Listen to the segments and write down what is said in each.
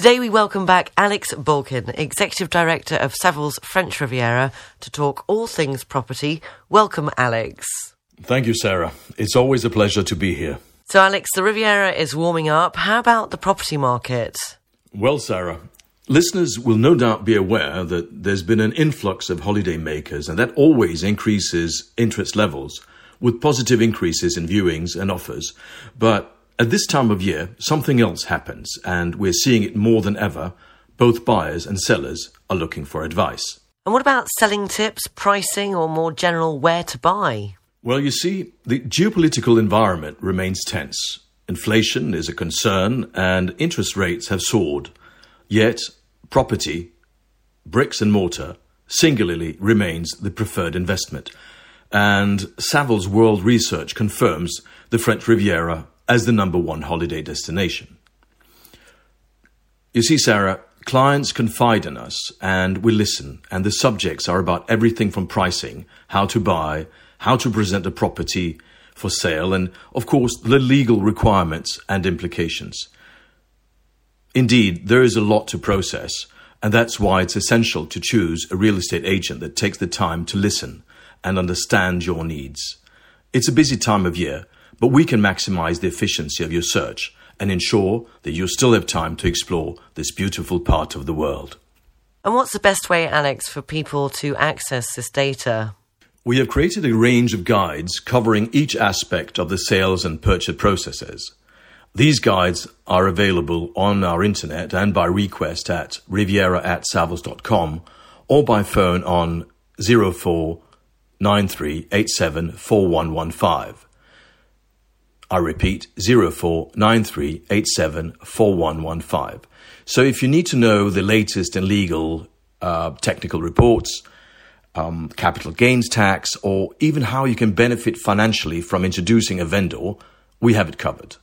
Today we welcome back Alex Balkin, Executive Director of Savills French Riviera, to talk all things property. Welcome, Alex. Thank you, Sarah. It's always a pleasure to be here. So, Alex, the Riviera is warming up. How about the property market? Well, Sarah, listeners will no doubt be aware that there's been an influx of holiday makers, and that always increases interest levels with positive increases in viewings and offers. But at this time of year, something else happens, and we're seeing it more than ever. Both buyers and sellers are looking for advice. And what about selling tips, pricing, or more general where to buy? Well, you see, the geopolitical environment remains tense. Inflation is a concern, and interest rates have soared. Yet, property, bricks and mortar, singularly remains the preferred investment. And Savills World Research confirms the French Riviera as the number one holiday destination. You see, Sarah, clients confide in us and we listen, and the subjects are about everything from pricing, how to buy, how to present a property for sale, and of course, the legal requirements and implications. Indeed, there is a lot to process, and that's why it's essential to choose a real estate agent that takes the time to listen and understand your needs. It's a busy time of year, but we can maximize the efficiency of your search and ensure that you still have time to explore this beautiful part of the world. And what's the best way, Alex, for people to access this data? We have created a range of guides covering each aspect of the sales and purchase processes. These guides are available on our internet and by request at riviera at savills.com or by phone on 04 9387 4115. I repeat, 0493874115. So if you need to know the latest in legal uh, technical reports, um, capital gains tax, or even how you can benefit financially from introducing a vendor, we have it covered.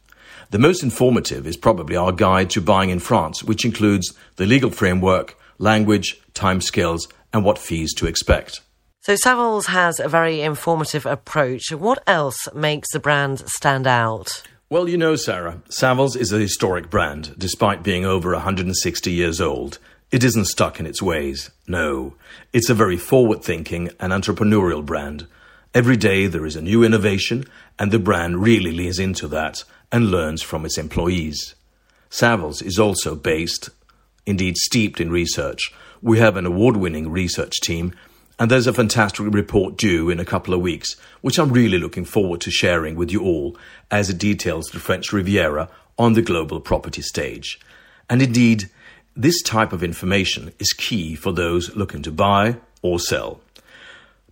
The most informative is probably our guide to buying in France, which includes the legal framework, language, timescales, and what fees to expect. So Savills has a very informative approach. What else makes the brand stand out? Well, you know, Sarah, Savills is a historic brand. Despite being over 160 years old, it isn't stuck in its ways. No, it's a very forward thinking and entrepreneurial brand. Every day there is a new innovation, and the brand really leans into that and learns from its employees. Savills is also based, indeed steeped in research. We have an award winning research team and there's a fantastic report due in a couple of weeks, which I'm really looking forward to sharing with you all as it details the French Riviera on the global property stage. And indeed, this type of information is key for those looking to buy or sell.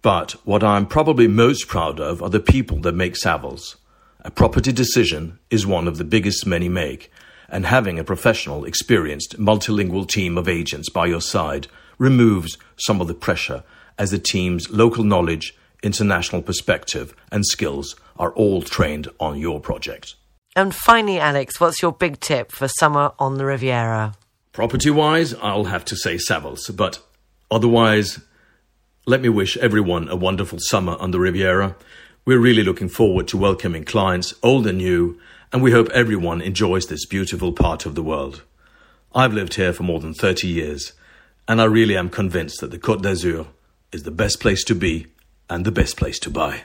But what I'm probably most proud of are the people that make Savills. A property decision is one of the biggest many make, and having a professional, experienced, multilingual team of agents by your side removes some of the pressure as the team's local knowledge, international perspective, and skills are all trained on your project. And finally, Alex, what's your big tip for summer on the Riviera? Property wise, I'll have to say Savills, but otherwise, let me wish everyone a wonderful summer on the Riviera. We're really looking forward to welcoming clients, old and new, and we hope everyone enjoys this beautiful part of the world. I've lived here for more than 30 years, and I really am convinced that the Côte d'Azur is the best place to be and the best place to buy.